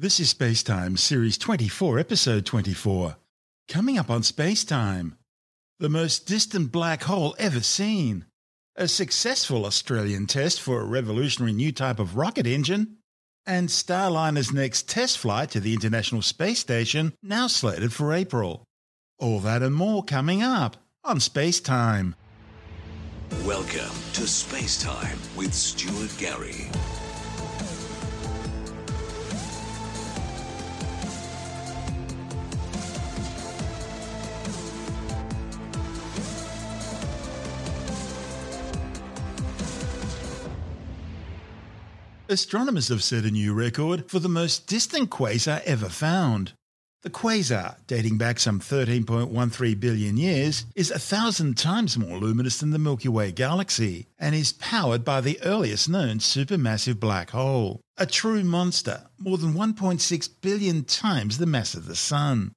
This is Spacetime, Series 24, Episode 24. Coming up on Spacetime, the most distant black hole ever seen, a successful Australian test for a revolutionary new type of rocket engine, and Starliner's next test flight to the International Space Station now slated for April. All that and more coming up on Spacetime. Welcome to Space Time with Stuart Gary. Astronomers have set a new record for the most distant quasar ever found. The quasar, dating back some 13.13 billion years, is a thousand times more luminous than the Milky Way galaxy and is powered by the earliest known supermassive black hole, a true monster, more than 1.6 billion times the mass of the Sun.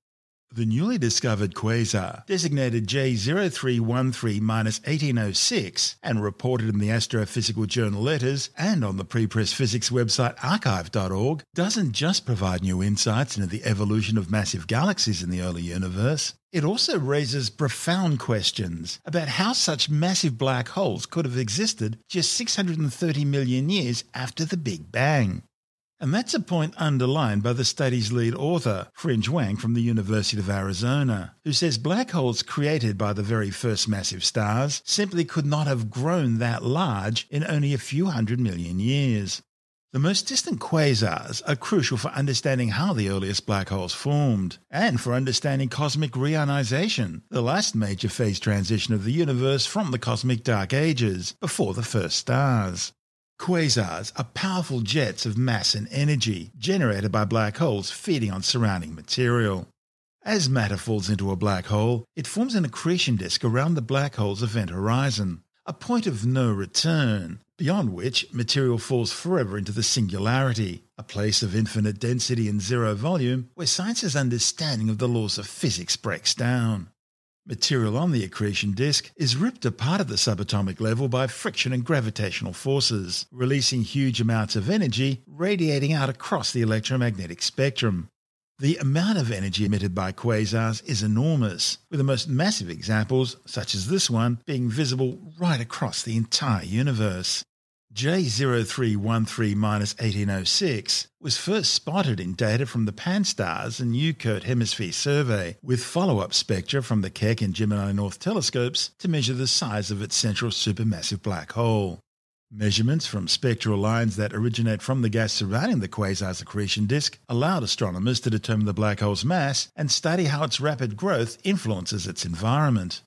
The newly discovered quasar, designated J0313-1806 and reported in the Astrophysical Journal Letters and on the Pre-Press Physics website arXiv.org, doesn't just provide new insights into the evolution of massive galaxies in the early universe, it also raises profound questions about how such massive black holes could have existed just 630 million years after the Big Bang. And that's a point underlined by the study's lead author, Feige Wang from the University of Arizona, who says black holes created by the very first massive stars simply could not have grown that large in only a few hundred million years. The most distant quasars are crucial for understanding how the earliest black holes formed, and for understanding cosmic reionization, the last major phase transition of the universe from the cosmic dark ages, before the first stars. Quasars are powerful jets of mass and energy generated by black holes feeding on surrounding material. As matter falls into a black hole, it forms an accretion disk around the black hole's event horizon, a point of no return, beyond which material falls forever into the singularity, a place of infinite density and zero volume where science's understanding of the laws of physics breaks down. Material on the accretion disk is ripped apart at the subatomic level by friction and gravitational forces, releasing huge amounts of energy radiating out across the electromagnetic spectrum. The amount of energy emitted by quasars is enormous, with the most massive examples, such as this one, being visible right across the entire universe. J0313-1806 was first spotted in data from the Pan-STARRS and UKIRT Hemisphere Survey, with follow-up spectra from the Keck and Gemini North telescopes to measure the size of its central supermassive black hole. Measurements from spectral lines that originate from the gas surrounding the quasar's accretion disk allowed astronomers to determine the black hole's mass and study how its rapid growth influences its environment.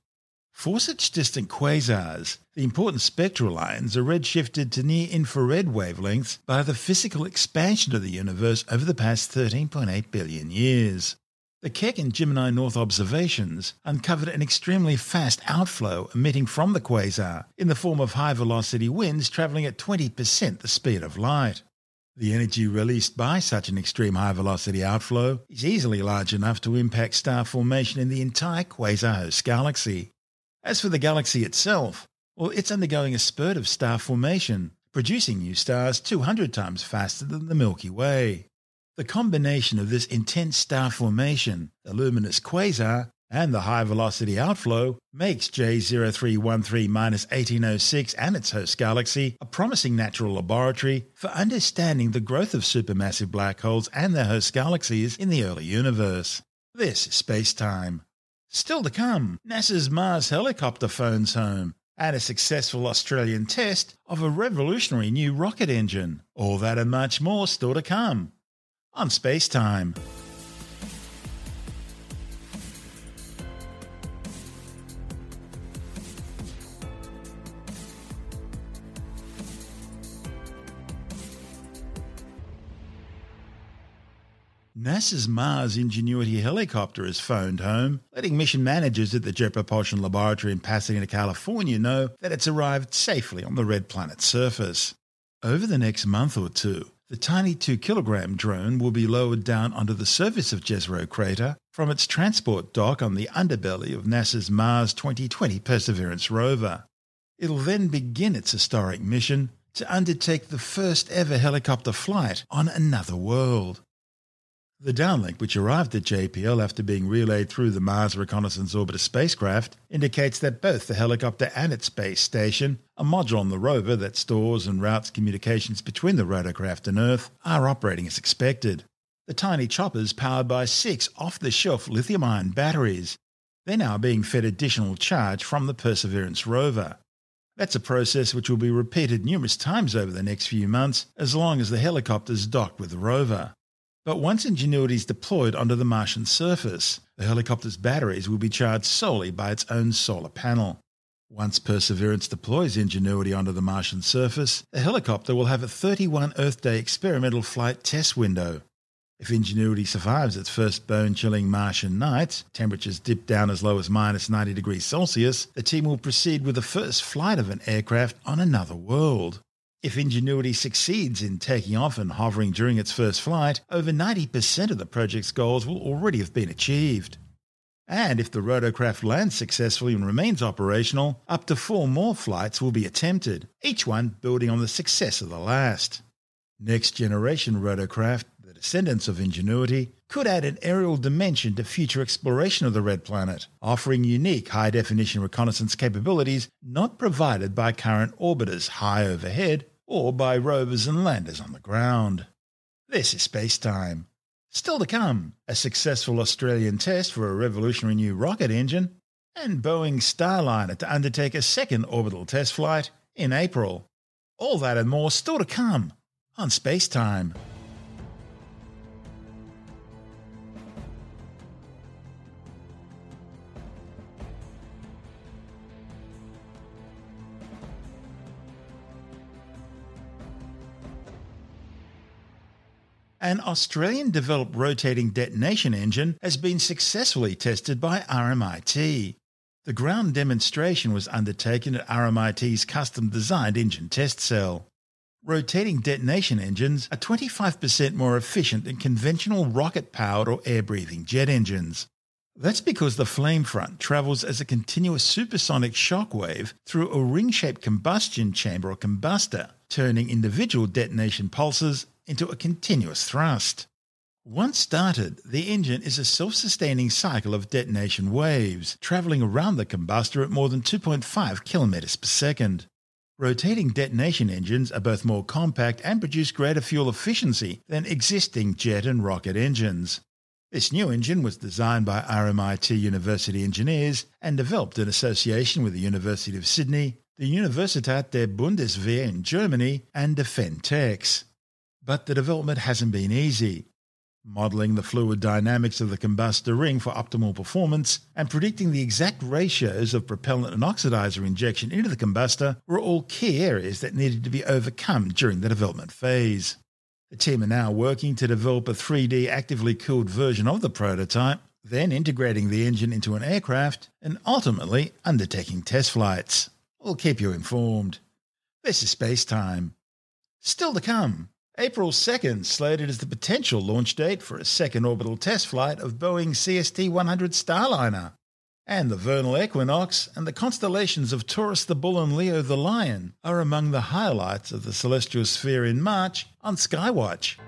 For such distant quasars, the important spectral lines are redshifted to near infrared wavelengths by the physical expansion of the universe over the past 13.8 billion years. The Keck and Gemini North observations uncovered an extremely fast outflow emitting from the quasar in the form of high velocity winds travelling at 20% the speed of light. The energy released by such an extreme high velocity outflow is easily large enough to impact star formation in the entire quasar host galaxy. As for the galaxy itself, well, it's undergoing a spurt of star formation, producing new stars 200 times faster than the Milky Way. The combination of this intense star formation, the luminous quasar, and the high velocity outflow makes J0313-1806 and its host galaxy a promising natural laboratory for understanding the growth of supermassive black holes and their host galaxies in the early universe. This is space time. Still to come, NASA's Mars helicopter phones home, and a successful Australian test of a revolutionary new rocket engine. All that and much more still to come on Space Time. NASA's Mars Ingenuity helicopter has phoned home, letting mission managers at the Jet Propulsion Laboratory in Pasadena, California know that it's arrived safely on the red planet's surface. Over the next month or two, the tiny 2 kilogram drone will be lowered down onto the surface of Jezero crater from its transport dock on the underbelly of NASA's Mars 2020 Perseverance rover. It'll then begin its historic mission to undertake the first ever helicopter flight on another world. The downlink, which arrived at JPL after being relayed through the Mars Reconnaissance Orbiter spacecraft, indicates that both the helicopter and its space station, a module on the rover that stores and routes communications between the rotorcraft and Earth, are operating as expected. The tiny choppers powered by six off-the-shelf lithium-ion batteries. They're now being fed additional charge from the Perseverance rover. That's a process which will be repeated numerous times over the next few months as long as the helicopter's docked with the rover. But once Ingenuity is deployed onto the Martian surface, the helicopter's batteries will be charged solely by its own solar panel. Once Perseverance deploys Ingenuity onto the Martian surface, the helicopter will have a 31 Earth Day experimental flight test window. If Ingenuity survives its first bone chilling Martian nights, temperatures dip down as low as minus 90 degrees Celsius, the team will proceed with the first flight of an aircraft on another world. If Ingenuity succeeds in taking off and hovering during its first flight, over 90% of the project's goals will already have been achieved. And if the rotorcraft lands successfully and remains operational, up to four more flights will be attempted, each one building on the success of the last. Next generation rotorcraft, the descendants of Ingenuity, could add an aerial dimension to future exploration of the Red Planet, offering unique high definition reconnaissance capabilities not provided by current orbiters high overhead or by rovers and landers on the ground. This is space time. Still to come, a successful Australian test for a revolutionary new rocket engine, and Boeing Starliner to undertake a second orbital test flight in April. All that and more still to come on Space An Australian developed rotating detonation engine has been successfully tested by RMIT. The ground demonstration was undertaken at RMIT's custom designed engine test cell. Rotating detonation engines are 25% more efficient than conventional rocket powered or air breathing jet engines. That's because the flame front travels as a continuous supersonic shock wave through a ring shaped combustion chamber or combustor, turning individual detonation pulses into a continuous thrust. Once started, the engine is a self sustaining cycle of detonation waves, travelling around the combustor at more than 2.5 kilometres per second. Rotating detonation engines are both more compact and produce greater fuel efficiency than existing jet and rocket engines. This new engine was designed by RMIT University engineers and developed in association with the University of Sydney, the Universität der Bundeswehr in Germany, and DefendTex. But the development hasn't been easy. Modelling the fluid dynamics of the combustor ring for optimal performance and predicting the exact ratios of propellant and oxidizer injection into the combustor were all key areas that needed to be overcome during the development phase. The team are now working to develop a 3D actively cooled version of the prototype, then integrating the engine into an aircraft, and ultimately undertaking test flights. We'll keep you informed. This is Space Time. Still to come. April 2nd slated as the potential launch date for a second orbital test flight of Boeing CST 100 Starliner. And the vernal equinox and the constellations of Taurus the Bull and Leo the Lion are among the highlights of the celestial sphere in March on Skywatch.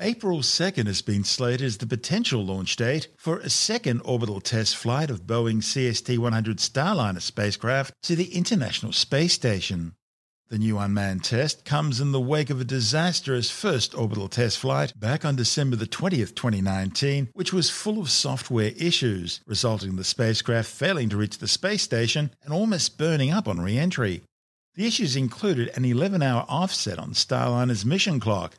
April 2nd has been slated as the potential launch date for a second orbital test flight of Boeing CST 100 Starliner spacecraft to the International Space Station. The new unmanned test comes in the wake of a disastrous first orbital test flight back on December the 20th, 2019, which was full of software issues, resulting in the spacecraft failing to reach the space station and almost burning up on re entry. The issues included an 11 hour offset on Starliner's mission clock,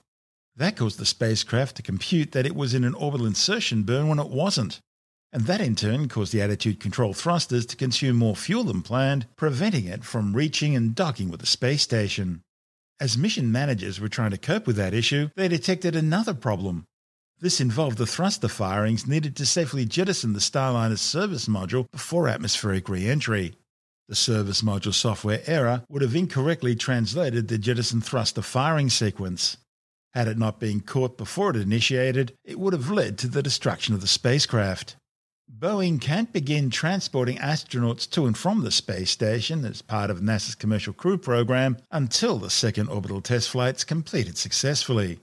that caused the spacecraft to compute that it was in an orbital insertion burn when it wasn't. And that in turn caused the attitude control thrusters to consume more fuel than planned, preventing it from reaching and docking with the space station. As mission managers were trying to cope with that issue, they detected another problem. This involved the thruster firings needed to safely jettison the Starliner's service module before atmospheric re entry. The service module software error would have incorrectly translated the jettison thruster firing sequence. Had it not been caught before it initiated, it would have led to the destruction of the spacecraft. Boeing can't begin transporting astronauts to and from the space station as part of NASA's Commercial Crew program until the second orbital test flight's completed successfully.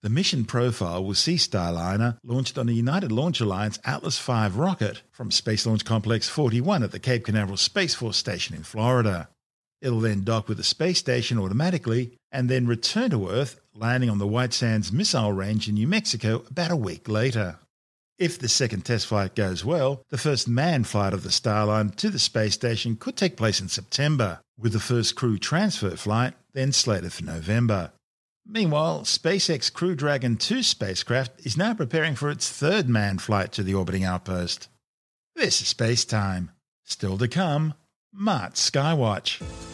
The mission profile will see Starliner launched on the United Launch Alliance Atlas V rocket from Space Launch Complex 41 at the Cape Canaveral Space Force Station in Florida. It'll then dock with the space station automatically and then return to Earth, landing on the White Sands Missile Range in New Mexico about a week later. If the second test flight goes well, the first manned flight of the Starliner to the space station could take place in September, with the first crew transfer flight then slated for November. Meanwhile, SpaceX Crew Dragon 2 spacecraft is now preparing for its third manned flight to the orbiting outpost. This is Space Time. Still to come, March Skywatch.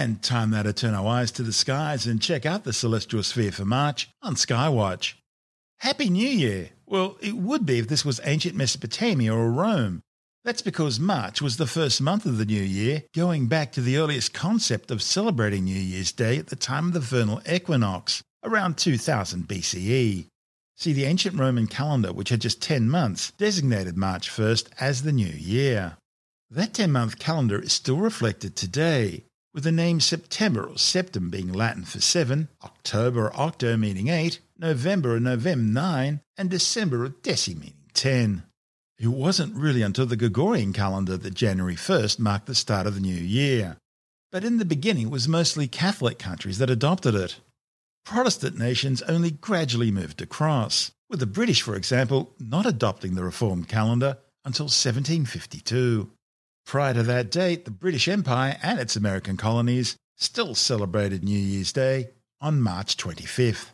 And time now to turn our eyes to the skies and check out the celestial sphere for March on Skywatch. Happy New Year! Well, it would be if this was ancient Mesopotamia or Rome. That's because March was the first month of the new year, going back to the earliest concept of celebrating New Year's Day at the time of the vernal equinox, around 2000 BCE. See, the ancient Roman calendar, which had just 10 months, designated March 1st as the new year. That 10 month calendar is still reflected today, with the name September or Septem being Latin for seven, October or Octo meaning eight, November or Novem nine, and December or Deci meaning ten. It wasn't really until the Gregorian calendar that January 1st marked the start of the new year. But in the beginning, it was mostly Catholic countries that adopted it. Protestant nations only gradually moved across, with the British, for example, not adopting the Reformed calendar until 1752. Prior to that date, the British Empire and its American colonies still celebrated New Year's Day on March 25th.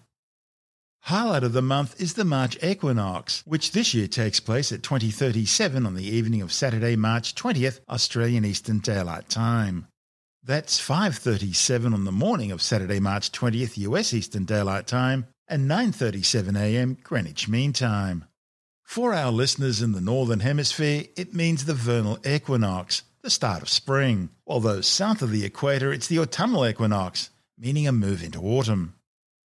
Highlight of the month is the March equinox, which this year takes place at 2037 on the evening of Saturday, March 20th, Australian Eastern Daylight Time. That's 5:37 on the morning of Saturday, March 20th, US Eastern Daylight Time, and 9:37 a.m. Greenwich Mean Time. For our listeners in the Northern Hemisphere, it means the vernal equinox, the start of spring, while those south of the equator, it's the autumnal equinox, meaning a move into autumn.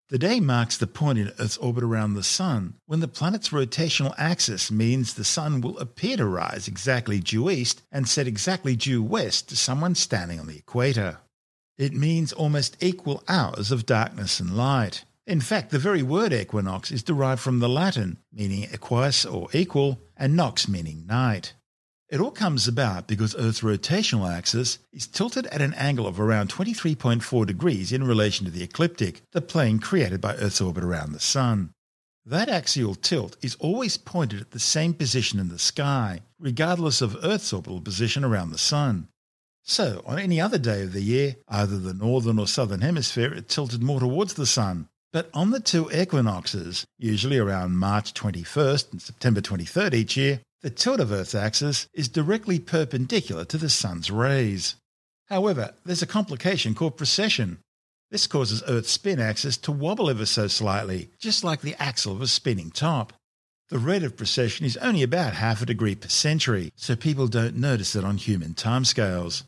The day marks the point in Earth's orbit around the Sun when the planet's rotational axis means the Sun will appear to rise exactly due east and set exactly due west to someone standing on the equator. It means almost equal hours of darkness and light. In fact, the very word equinox is derived from the Latin, meaning equus or equal, and nox meaning night. It all comes about because Earth's rotational axis is tilted at an angle of around 23.4 degrees in relation to the ecliptic, the plane created by Earth's orbit around the Sun. That axial tilt is always pointed at the same position in the sky, regardless of Earth's orbital position around the Sun. So, on any other day of the year, either the northern or southern hemisphere is tilted more towards the Sun, but on the two equinoxes, usually around March 21st and September 23rd each year, the tilt of Earth's axis is directly perpendicular to the Sun's rays. However, there's a complication called precession. This causes Earth's spin axis to wobble ever so slightly, just like the axle of a spinning top. The rate of precession is only about half a degree per century, so people don't notice it on human timescales.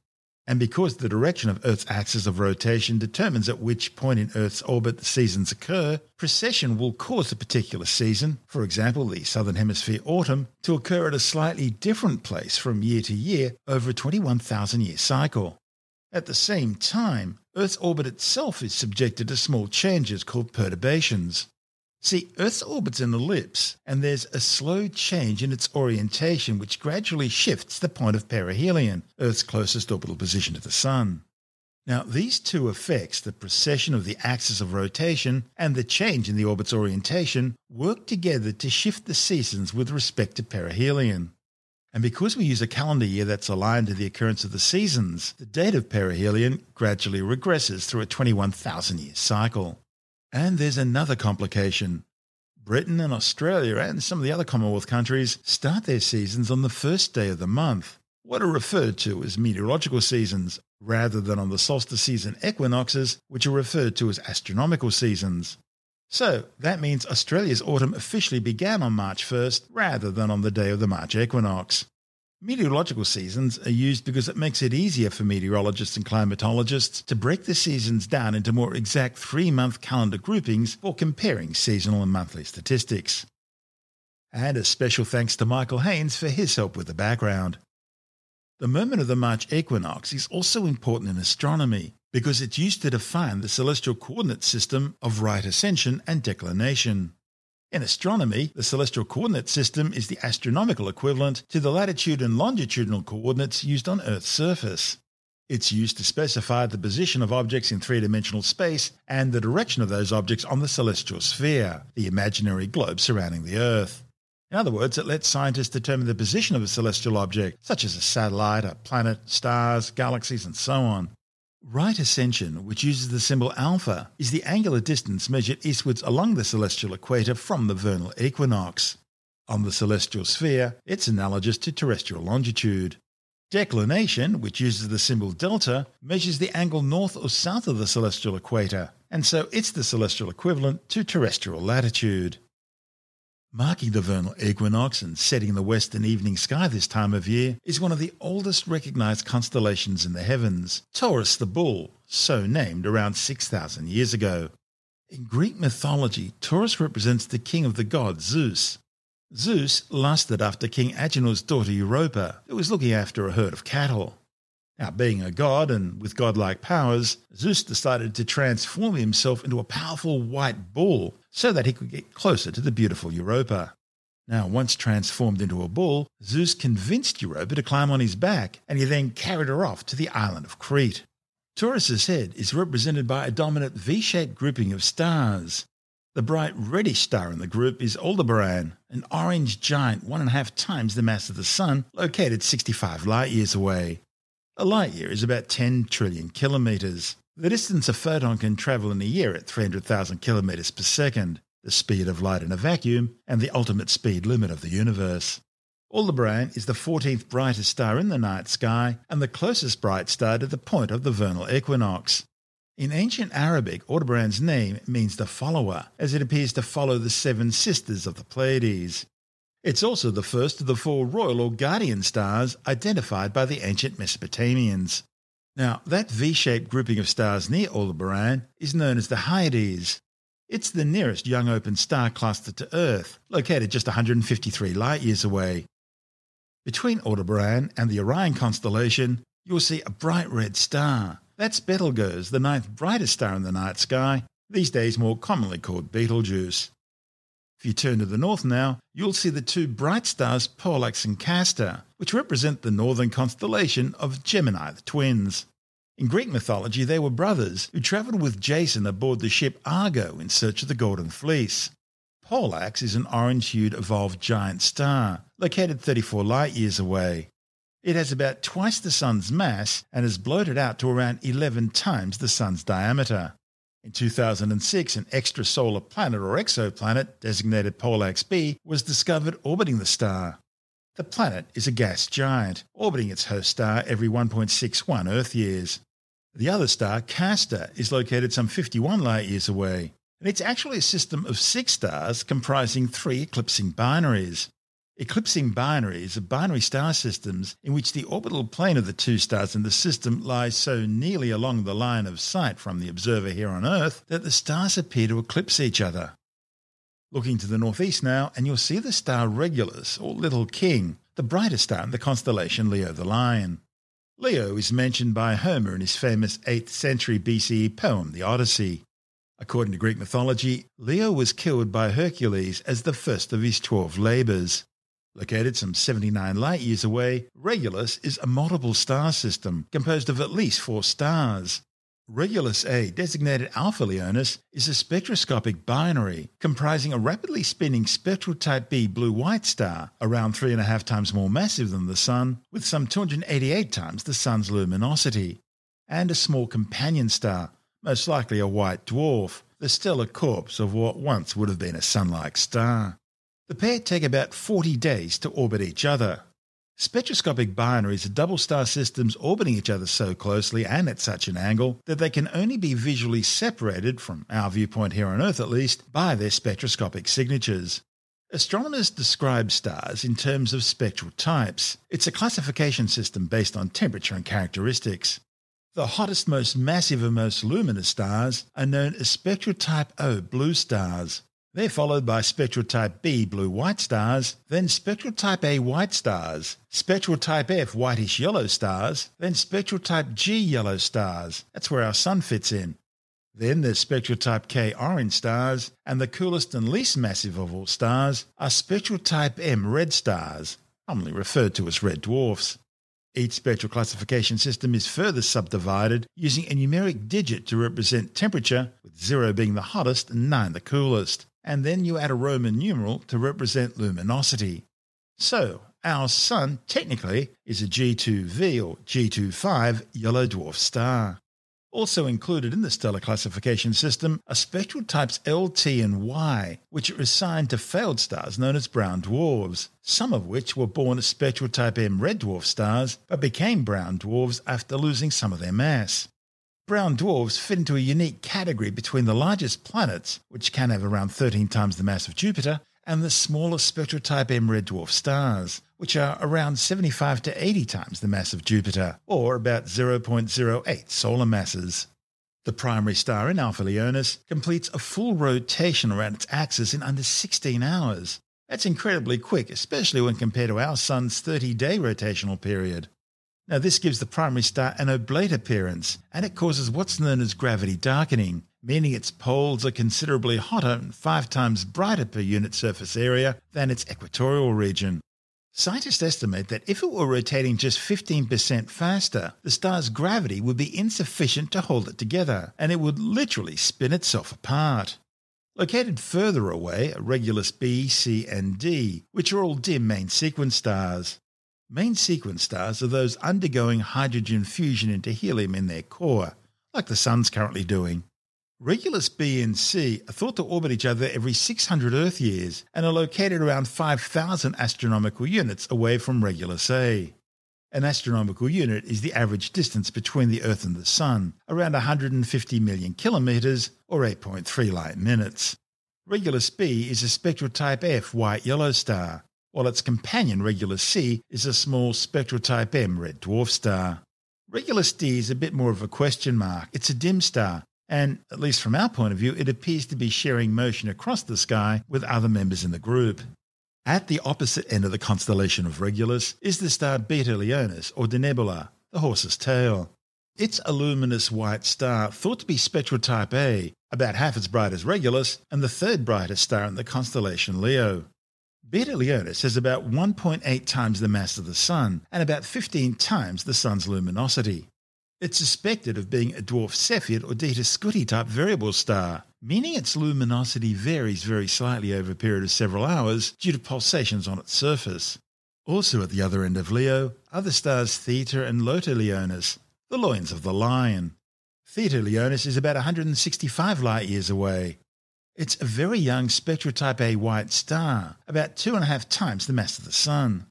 And because the direction of Earth's axis of rotation determines at which point in Earth's orbit the seasons occur, precession will cause a particular season, for example the Southern Hemisphere autumn, to occur at a slightly different place from year to year over a 21,000 year cycle. At the same time, Earth's orbit itself is subjected to small changes called perturbations. See, Earth's orbit's an ellipse, and there's a slow change in its orientation which gradually shifts the point of perihelion, Earth's closest orbital position to the Sun. Now, these two effects, the precession of the axis of rotation and the change in the orbit's orientation, work together to shift the seasons with respect to perihelion. And because we use a calendar year that's aligned to the occurrence of the seasons, the date of perihelion gradually regresses through a 21,000 year cycle. And there's another complication. Britain and Australia and some of the other Commonwealth countries start their seasons on the first day of the month, what are referred to as meteorological seasons, rather than on the solstices and equinoxes, which are referred to as astronomical seasons. So that means Australia's autumn officially began on March 1st rather than on the day of the March equinox. Meteorological seasons are used because it makes it easier for meteorologists and climatologists to break the seasons down into more exact three month calendar groupings for comparing seasonal and monthly statistics. And a special thanks to Michael Haynes for his help with the background. The moment of the March equinox is also important in astronomy because it's used to define the celestial coordinate system of right ascension and declination. In astronomy, the celestial coordinate system is the astronomical equivalent to the latitude and longitudinal coordinates used on Earth's surface. It's used to specify the position of objects in three dimensional space and the direction of those objects on the celestial sphere, the imaginary globe surrounding the Earth. In other words, it lets scientists determine the position of a celestial object, such as a satellite, a planet, stars, galaxies, and so on. Right ascension, which uses the symbol alpha, is the angular distance measured eastwards along the celestial equator from the vernal equinox. On the celestial sphere, it's analogous to terrestrial longitude. Declination, which uses the symbol delta, measures the angle north or south of the celestial equator, and so it's the celestial equivalent to terrestrial latitude. Marking the vernal equinox and setting the western evening sky this time of year is one of the oldest recognized constellations in the heavens, Taurus the Bull, so named around 6,000 years ago. In Greek mythology, Taurus represents the king of the gods, Zeus. Zeus lusted after King Agenor's daughter Europa, who was looking after a herd of cattle. Now, being a god and with godlike powers, Zeus decided to transform himself into a powerful white bull so that he could get closer to the beautiful Europa. Now, once transformed into a bull, Zeus convinced Europa to climb on his back, and he then carried her off to the island of Crete. Taurus's head is represented by a dominant V shaped grouping of stars. The bright reddish star in the group is Aldebaran, an orange giant one and a half times the mass of the Sun, located 65 light years away. A light year is about 10 trillion kilometres. The distance a photon can travel in a year at 300,000 kilometres per second, the speed of light in a vacuum, and the ultimate speed limit of the universe. Aldebaran is the 14th brightest star in the night sky and the closest bright star to the point of the vernal equinox. In ancient Arabic, Aldebaran's name means the follower, as it appears to follow the seven sisters of the Pleiades. It's also the first of the four royal or guardian stars identified by the ancient Mesopotamians. Now, that V shaped grouping of stars near Aldebaran is known as the Hyades. It's the nearest young open star cluster to Earth, located just 153 light years away. Between Aldebaran and the Orion constellation, you'll see a bright red star. That's Betelgeuse, the ninth brightest star in the night sky, these days more commonly called Betelgeuse. If you turn to the north now, you'll see the two bright stars Pollux and Castor, which represent the northern constellation of Gemini, the twins. In Greek mythology, they were brothers who travelled with Jason aboard the ship Argo in search of the Golden Fleece. Pollux is an orange hued evolved giant star, located 34 light years away. It has about twice the Sun's mass and is bloated out to around 11 times the Sun's diameter. In 2006, an extrasolar planet or exoplanet, designated Pollux b, was discovered orbiting the star. The planet is a gas giant, orbiting its host star every 1.61 Earth years. The other star, Castor, is located some 51 light years away, and it's actually a system of six stars comprising three eclipsing binaries. Eclipsing binaries are binary star systems in which the orbital plane of the two stars in the system lies so nearly along the line of sight from the observer here on Earth that the stars appear to eclipse each other. Looking to the northeast now, and you'll see the star Regulus, or Little King, the brightest star in the constellation Leo the Lion. Leo is mentioned by Homer in his famous 8th century BCE poem, The Odyssey. According to Greek mythology, Leo was killed by Hercules as the first of his 12 labours. Located some 79 light years away, Regulus is a multiple star system composed of at least four stars. Regulus A, designated Alpha Leonis, is a spectroscopic binary comprising a rapidly spinning spectral type B blue white star, around three and a half times more massive than the Sun, with some 288 times the Sun's luminosity, and a small companion star, most likely a white dwarf, the stellar corpse of what once would have been a sun like star. The pair take about 40 days to orbit each other. Spectroscopic binaries are double star systems orbiting each other so closely and at such an angle that they can only be visually separated, from our viewpoint here on Earth at least, by their spectroscopic signatures. Astronomers describe stars in terms of spectral types. It's a classification system based on temperature and characteristics. The hottest, most massive, and most luminous stars are known as spectral type O blue stars. They're followed by spectral type B blue white stars, then spectral type A white stars, spectral type F whitish yellow stars, then spectral type G yellow stars. That's where our sun fits in. Then there's spectral type K orange stars, and the coolest and least massive of all stars are spectral type M red stars, commonly referred to as red dwarfs. Each spectral classification system is further subdivided using a numeric digit to represent temperature, with 0 being the hottest and 9 the coolest and then you add a Roman numeral to represent luminosity. So, our Sun technically is a G2V or G25 yellow dwarf star. Also included in the stellar classification system are spectral types LT and Y, which are assigned to failed stars known as brown dwarfs, some of which were born as spectral type M red dwarf stars but became brown dwarfs after losing some of their mass brown dwarfs fit into a unique category between the largest planets, which can have around 13 times the mass of Jupiter, and the smallest spectral type M red dwarf stars, which are around 75 to 80 times the mass of Jupiter, or about 0.08 solar masses. The primary star in Alpha Leonis completes a full rotation around its axis in under 16 hours. That's incredibly quick, especially when compared to our Sun's 30 day rotational period. Now, this gives the primary star an oblate appearance, and it causes what's known as gravity darkening, meaning its poles are considerably hotter and five times brighter per unit surface area than its equatorial region. Scientists estimate that if it were rotating just 15% faster, the star's gravity would be insufficient to hold it together, and it would literally spin itself apart. Located further away are Regulus B, C, and D, which are all dim main sequence stars. Main sequence stars are those undergoing hydrogen fusion into helium in their core, like the Sun's currently doing. Regulus B and C are thought to orbit each other every 600 Earth years and are located around 5,000 astronomical units away from Regulus A. An astronomical unit is the average distance between the Earth and the Sun, around 150 million kilometres or 8.3 light minutes. Regulus B is a spectral type F white yellow star, while its companion Regulus C is a small spectral type M red dwarf star. Regulus D is a bit more of a question mark. It's a dim star, and, at least from our point of view, it appears to be sharing motion across the sky with other members in the group. At the opposite end of the constellation of Regulus is the star Beta Leonis, or Denebola, the horse's tail. It's a luminous white star thought to be spectral type A, about half as bright as Regulus, and the third brightest star in the constellation Leo. Beta Leonis has about 1.8 times the mass of the Sun and about 15 times the Sun's luminosity. It's suspected of being a dwarf Cepheid or Eta Scuti type variable star, meaning its luminosity varies very slightly over a period of several hours due to pulsations on its surface. Also at the other end of Leo are the stars Theta and Iota Leonis, the loins of the lion. Theta Leonis is about 165 light years away, it's a very young spectral type A white star, about two and a half times the mass of the Sun.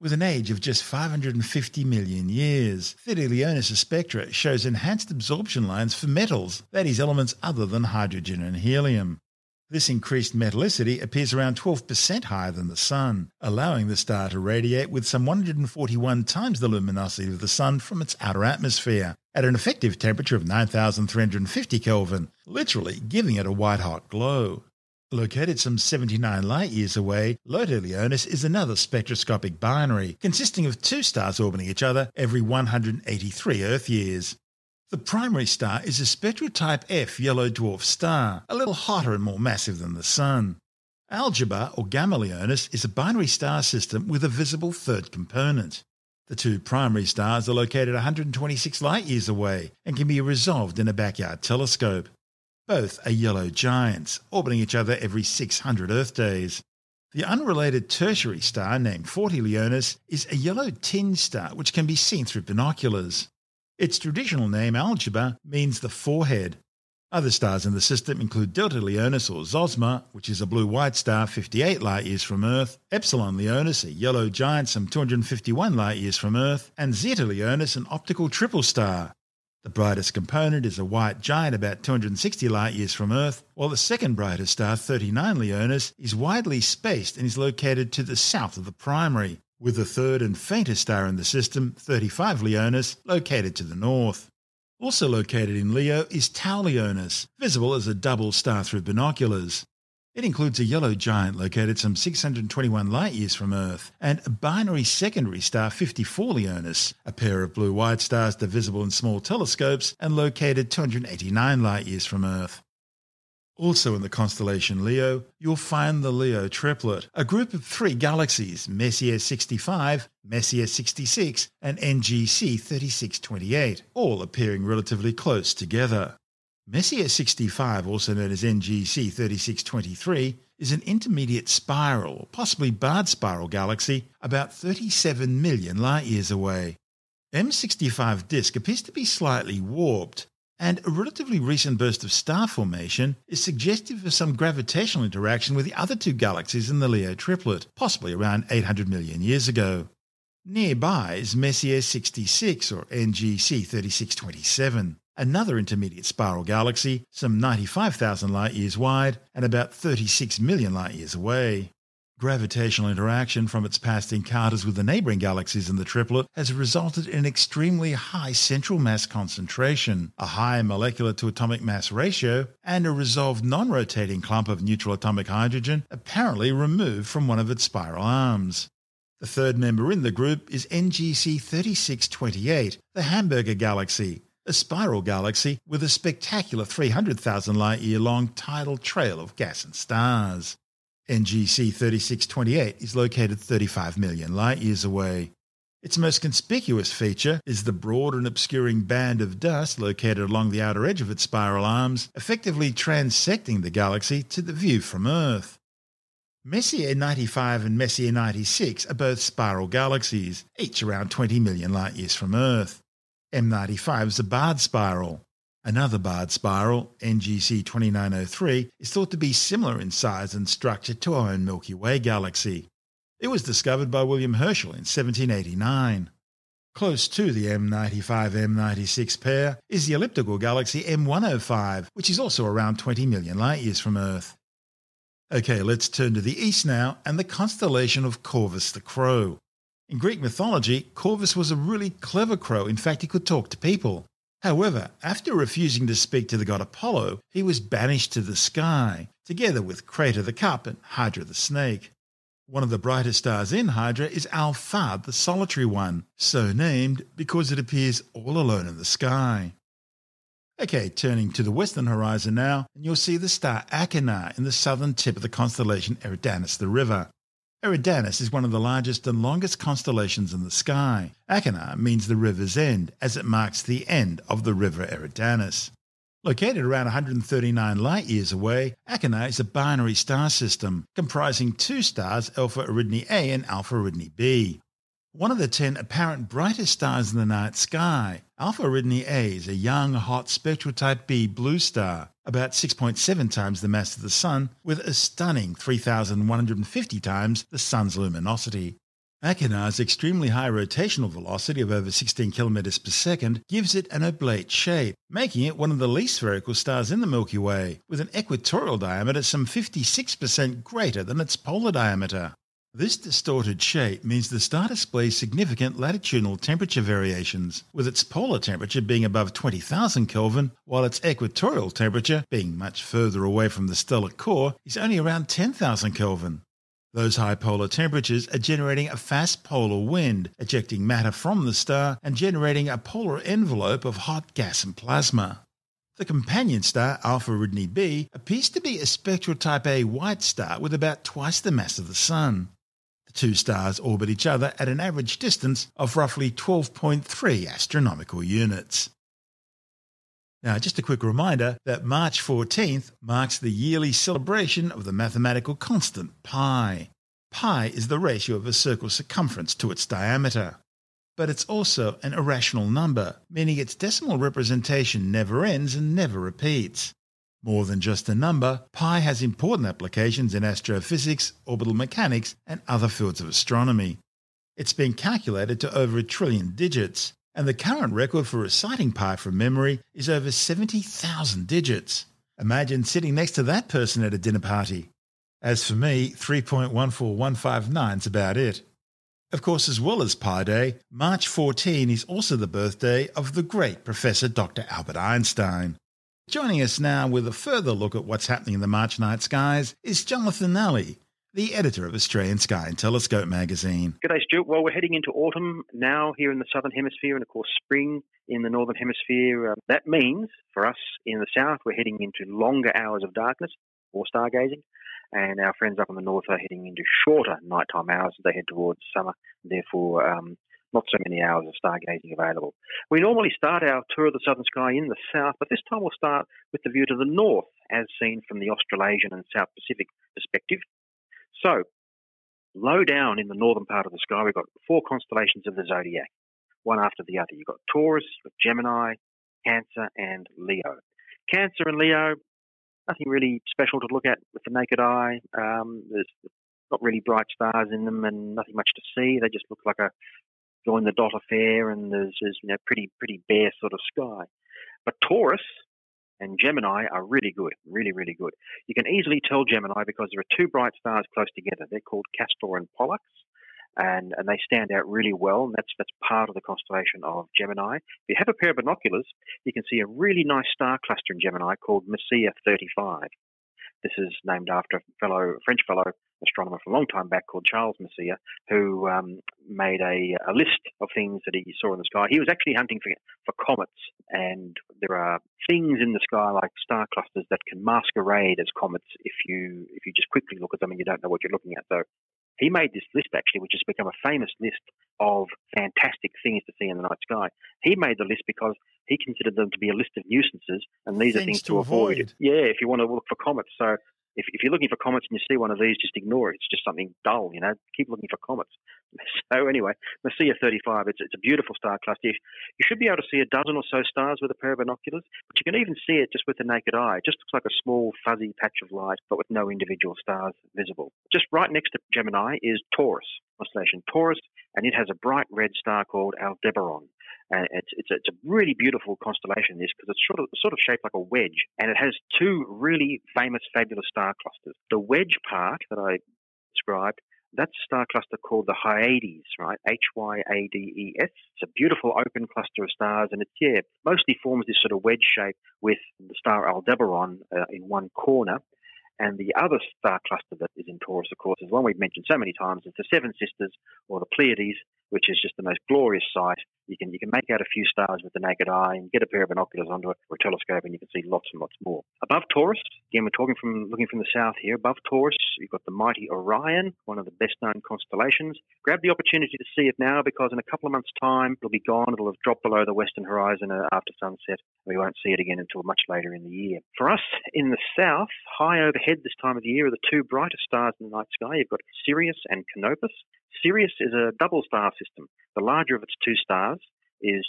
With an age of just 550 million years, Theta Leonis' spectra shows enhanced absorption lines for metals, that is, elements other than hydrogen and helium. This increased metallicity appears around 12% higher than the Sun, allowing the star to radiate with some 141 times the luminosity of the Sun from its outer atmosphere, at an effective temperature of 9350 Kelvin, literally giving it a white hot glow. Located some 79 light years away, Iota Leonis is another spectroscopic binary, consisting of two stars orbiting each other every 183 Earth years. The primary star is a spectral type F yellow dwarf star, a little hotter and more massive than the Sun. Algieba, or Gamma Leonis, is a binary star system with a visible third component. The two primary stars are located 126 light years away and can be resolved in a backyard telescope. Both are yellow giants, orbiting each other every 600 Earth days. The unrelated tertiary star, named 40 Leonis, is a yellow tinged star which can be seen through binoculars. Its traditional name, Algieba, means the forehead. Other stars in the system include Delta Leonis or Zosma, which is a blue white star 58 light years from Earth, Epsilon Leonis, a yellow giant some 251 light years from Earth, and Zeta Leonis, an optical triple star. The brightest component is a white giant about 260 light years from Earth, while the second brightest star, 39 Leonis, is widely spaced and is located to the south of the primary, with the third and faintest star in the system, 35 Leonis, located to the north. Also located in Leo is Tau Leonis, visible as a double star through binoculars. It includes a yellow giant located some 621 light years from Earth, and a binary secondary star 54 Leonis, a pair of blue white stars that are visible in small telescopes and located 289 light years from Earth. Also in the constellation Leo, you'll find the Leo triplet, a group of three galaxies, Messier 65, Messier 66, and NGC 3628, all appearing relatively close together. Messier 65, also known as NGC 3623, is an intermediate spiral, possibly barred spiral galaxy, about 37 million light years away. M65 disk appears to be slightly warped, and a relatively recent burst of star formation is suggestive of some gravitational interaction with the other two galaxies in the Leo triplet, possibly around 800 million years ago. Nearby is Messier 66 or NGC 3627 another intermediate spiral galaxy, some 95,000 light years wide and about 36 million light years away. Gravitational interaction from its past encounters with the neighbouring galaxies in the triplet has resulted in extremely high central mass concentration, a high molecular to atomic mass ratio, and a resolved non rotating clump of neutral atomic hydrogen apparently removed from one of its spiral arms. The third member in the group is NGC 3628, the Hamburger Galaxy, a spiral galaxy with a spectacular 300,000 light year long tidal trail of gas and stars. NGC 3628 is located 35 million light years away. Its most conspicuous feature is the broad and obscuring band of dust located along the outer edge of its spiral arms, effectively transecting the galaxy to the view from Earth. Messier 95 and Messier 96 are both spiral galaxies, each around 20 million light years from Earth. M95 is a barred spiral. Another barred spiral, NGC 2903, is thought to be similar in size and structure to our own Milky Way galaxy. It was discovered by William Herschel in 1789. Close to the M95 M96 pair is the elliptical galaxy M105, which is also around 20 million light years from Earth. Okay, let's turn to the east now and the constellation of Corvus the Crow. In Greek mythology, Corvus was a really clever crow. In fact, he could talk to people. However, after refusing to speak to the god Apollo, he was banished to the sky, together with Crater the Cup and Hydra the Snake. One of the brightest stars in Hydra is Alphard, the solitary one, so named because it appears all alone in the sky. Okay, turning to the western horizon now, and you'll see the star Achernar in the southern tip of the constellation Eridanus the River. Eridanus is one of the largest and longest constellations in the sky. Achernar means the river's end, as it marks the end of the river Eridanus. Located around 139 light years away, Achernar is a binary star system comprising two stars, Alpha Eridani A and Alpha Eridani B. One of the ten apparent brightest stars in the night sky, Alpha Eridani A is a young, hot spectral type B blue star, about 6.7 times the mass of the Sun, with a stunning 3,150 times the Sun's luminosity. Achernar's extremely high rotational velocity of over 16 km per second gives it an oblate shape, making it one of the least spherical stars in the Milky Way, with an equatorial diameter some 56% greater than its polar diameter. This distorted shape means the star displays significant latitudinal temperature variations, with its polar temperature being above 20,000 Kelvin, while its equatorial temperature, being much further away from the stellar core, is only around 10,000 Kelvin. Those high polar temperatures are generating a fast polar wind, ejecting matter from the star and generating a polar envelope of hot gas and plasma. The companion star Alpha Eridani b appears to be a spectral type A white star with about twice the mass of the Sun. The two stars orbit each other at an average distance of roughly 12.3 astronomical units. Now, just a quick reminder that March 14th marks the yearly celebration of the mathematical constant pi. Pi is the ratio of a circle's circumference to its diameter. But it's also an irrational number, meaning its decimal representation never ends and never repeats. More than just a number, pi has important applications in astrophysics, orbital mechanics, and other fields of astronomy. It's been calculated to over a trillion digits, and the current record for reciting pi from memory is over 70,000 digits. Imagine sitting next to that person at a dinner party. As for me, 3.14159 is about it. Of course, as well as Pi Day, March 14 is also the birthday of the great Professor Dr. Albert Einstein. Joining us now with a further look at what's happening in the March night skies is Jonathan Nally, the editor of Australian Sky and Telescope magazine. Good day, Stuart. Well, we're heading into autumn now here in the southern hemisphere, and of course, spring in the northern hemisphere. Uh, that means for us in the south, we're heading into longer hours of darkness or stargazing, and our friends up in the north are heading into shorter nighttime hours as they head towards summer. Therefore, um, not so many hours of stargazing available. We normally start our tour of the southern sky in the south, but this time we'll start with the view to the north, as seen from the Australasian and South Pacific perspective. So, low down in the northern part of the sky, we've got four constellations of the zodiac, one after the other. You've got Taurus, you've got Gemini, Cancer, and Leo. Cancer and Leo, nothing really special to look at with the naked eye. Um, there's not really bright stars in them and nothing much to see. They just look like a join the dot affair, and there's, there's you know pretty pretty bare sort of sky. But Taurus and Gemini are really good, really really good. You can easily tell Gemini because there are two bright stars close together. They're called Castor and Pollux. And, and they stand out really well, and that's that's part of the constellation of Gemini. If you have a pair of binoculars, you can see a really nice star cluster in Gemini called Messier 35. This is named after a fellow French fellow astronomer from a long time back called Charles Messier, who um, made a, a, list of things that he saw in the sky. He was actually hunting for, for comets, and there are things in the sky like star clusters that can masquerade as comets if you if you just quickly look at them and you don't know what you're looking at. So he made this list actually, which has become a famous list of fantastic things to see in the night sky. He made the list because he considered them to be a list of nuisances, and these things are things to, to avoid. avoid. Yeah, if you want to look for comets. So if, if you're looking for comets and you see one of these, just ignore it. It's just something dull, you know. Keep looking for comets. So anyway, Messier 35, it's, it's a beautiful star cluster. You should be able to see a dozen or so stars with a pair of binoculars, but you can even see it just with the naked eye. It just looks like a small fuzzy patch of light, but with no individual stars visible. Just right next to Gemini is Taurus, constellation Taurus, and it has a bright red star called Aldebaran. And it's, it's, a, it's a really beautiful constellation, this, because it's sort of, sort of shaped like a wedge. And it has two really famous, fabulous star clusters. The wedge part that I described, that's a star cluster called the Hyades, right? H Y A D E S. It's a beautiful open cluster of stars, and it's, yeah, mostly forms this sort of wedge shape with the star Aldebaran uh, in one corner. And the other star cluster that is in Taurus, of course, is one we've mentioned so many times. It's the Seven Sisters or the Pleiades, which is just the most glorious sight. You can you can make out a few stars with the naked eye and get a pair of binoculars onto it or a telescope and you can see lots and lots more. Above Taurus, again we're talking from looking from the south here. Above Taurus, you've got the mighty Orion, one of the best known constellations. Grab the opportunity to see it now because in a couple of months' time it'll be gone. It'll have dropped below the western horizon uh, after sunset. We won't see it again until much later in the year. For us in the south, high overhead this time of the year are the two brightest stars in the night sky. You've got Sirius and Canopus. Sirius is a double star system. The larger of its two stars is,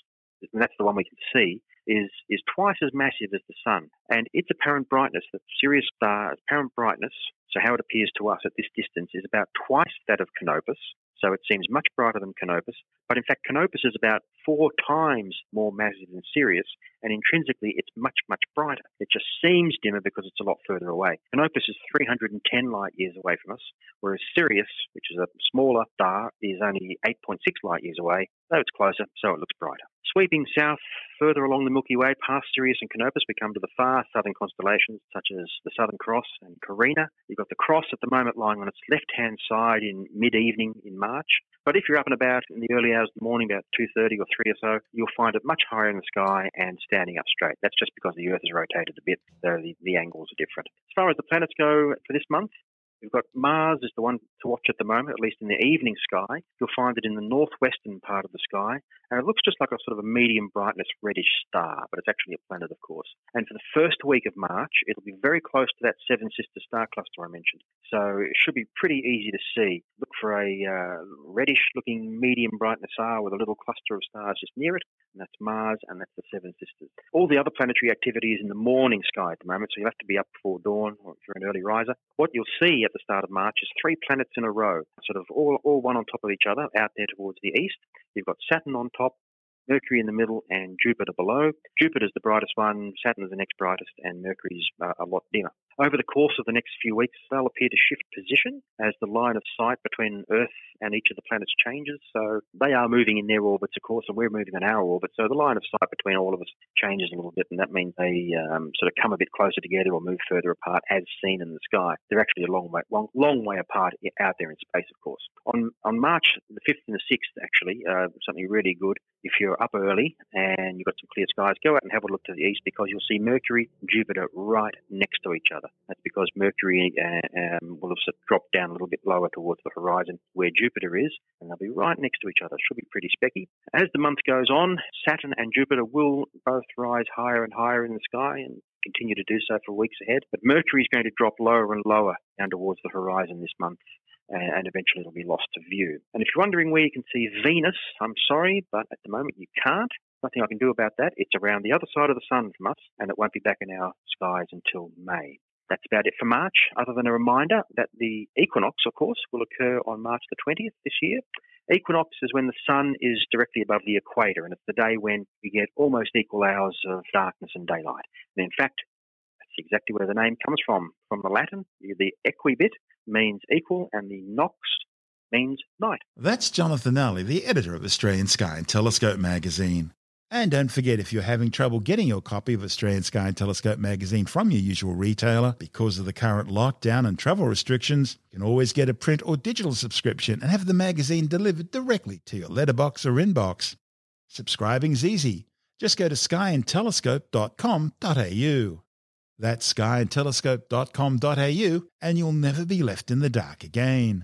and that's the one we can see, is is twice as massive as the sun, and its apparent brightness, the Sirius star's apparent brightness, so how it appears to us at this distance, is about twice that of Canopus. So it seems much brighter than Canopus, but in fact, Canopus is about four times more massive than Sirius, and intrinsically, it's much, much brighter. It just seems dimmer because it's a lot further away. Canopus is 310 light years away from us, whereas Sirius, which is a smaller star, is only 8.6 light years away, though it's closer, so it looks brighter. Sweeping south further along the Milky Way, past Sirius and Canopus, we come to the far southern constellations such as the Southern Cross and Carina. You've got the Cross at the moment lying on its left-hand side in mid-evening in March. But if you're up and about in the early hours of the morning, about 2.30 or 3 or so, you'll find it much higher in the sky and standing up straight. That's just because the Earth has rotated a bit, so the, the angles are different. As far as the planets go for this month, We've got Mars is the one to watch at the moment, at least in the evening sky. You'll find it in the northwestern part of the sky, and it looks just like a sort of a medium brightness reddish star, but it's actually a planet, of course. And for the first week of March, it'll be very close to that Seven Sister star cluster I mentioned. So it should be pretty easy to see. Look for a uh, reddish looking medium brightness star with a little cluster of stars just near it, and that's Mars, and that's the Seven Sisters. All the other planetary activity is in the morning sky at the moment, so you'll have to be up before dawn or if you're an early riser. What you'll see at the start of March is three planets in a row, sort of all, all one on top of each other out there towards the east. You've got Saturn on top, Mercury in the middle, and Jupiter below. Jupiter's the brightest one, Saturn's the next brightest, and Mercury's uh, a lot dimmer. Over the course of the next few weeks, they'll appear to shift position as the line of sight between Earth and each of the planets changes. So they are moving in their orbits, of course, and we're moving in our orbit. So the line of sight between all of us changes a little bit, and that means they um, sort of come a bit closer together or move further apart as seen in the sky. They're actually a long way, long, long way apart out there in space, of course. On on March the 5th and the 6th, actually, uh, something really good. If you're up early and you've got some clear skies, go out and have a look to the east because you'll see Mercury Jupiter right next to each other. That's because Mercury uh, um, will have dropped down a little bit lower towards the horizon where Jupiter is, and they'll be right next to each other. Should be pretty specky. As the month goes on, Saturn and Jupiter will both rise higher and higher in the sky and continue to do so for weeks ahead. But Mercury is going to drop lower and lower down towards the horizon this month and eventually it'll be lost to view. And if you're wondering where you can see Venus, I'm sorry, but at the moment you can't. Nothing I can do about that. It's around the other side of the sun from us, and it won't be back in our skies until May. That's about it for March, other than a reminder that the equinox, of course, will occur on March the 20th this year. Equinox is when the sun is directly above the equator, and it's the day when you get almost equal hours of darkness and daylight. And in fact, that's exactly where the name comes from. From the Latin, the equibit means equal, and the nox means night. That's Jonathan Nally, the editor of Australian Sky and Telescope magazine. And don't forget, if you're having trouble getting your copy of Australian Sky and Telescope magazine from your usual retailer because of the current lockdown and travel restrictions, you can always get a print or digital subscription and have the magazine delivered directly to your letterbox or inbox. Subscribing's easy. Just go to skyandtelescope.com.au. That's skyandtelescope.com.au, and you'll never be left in the dark again.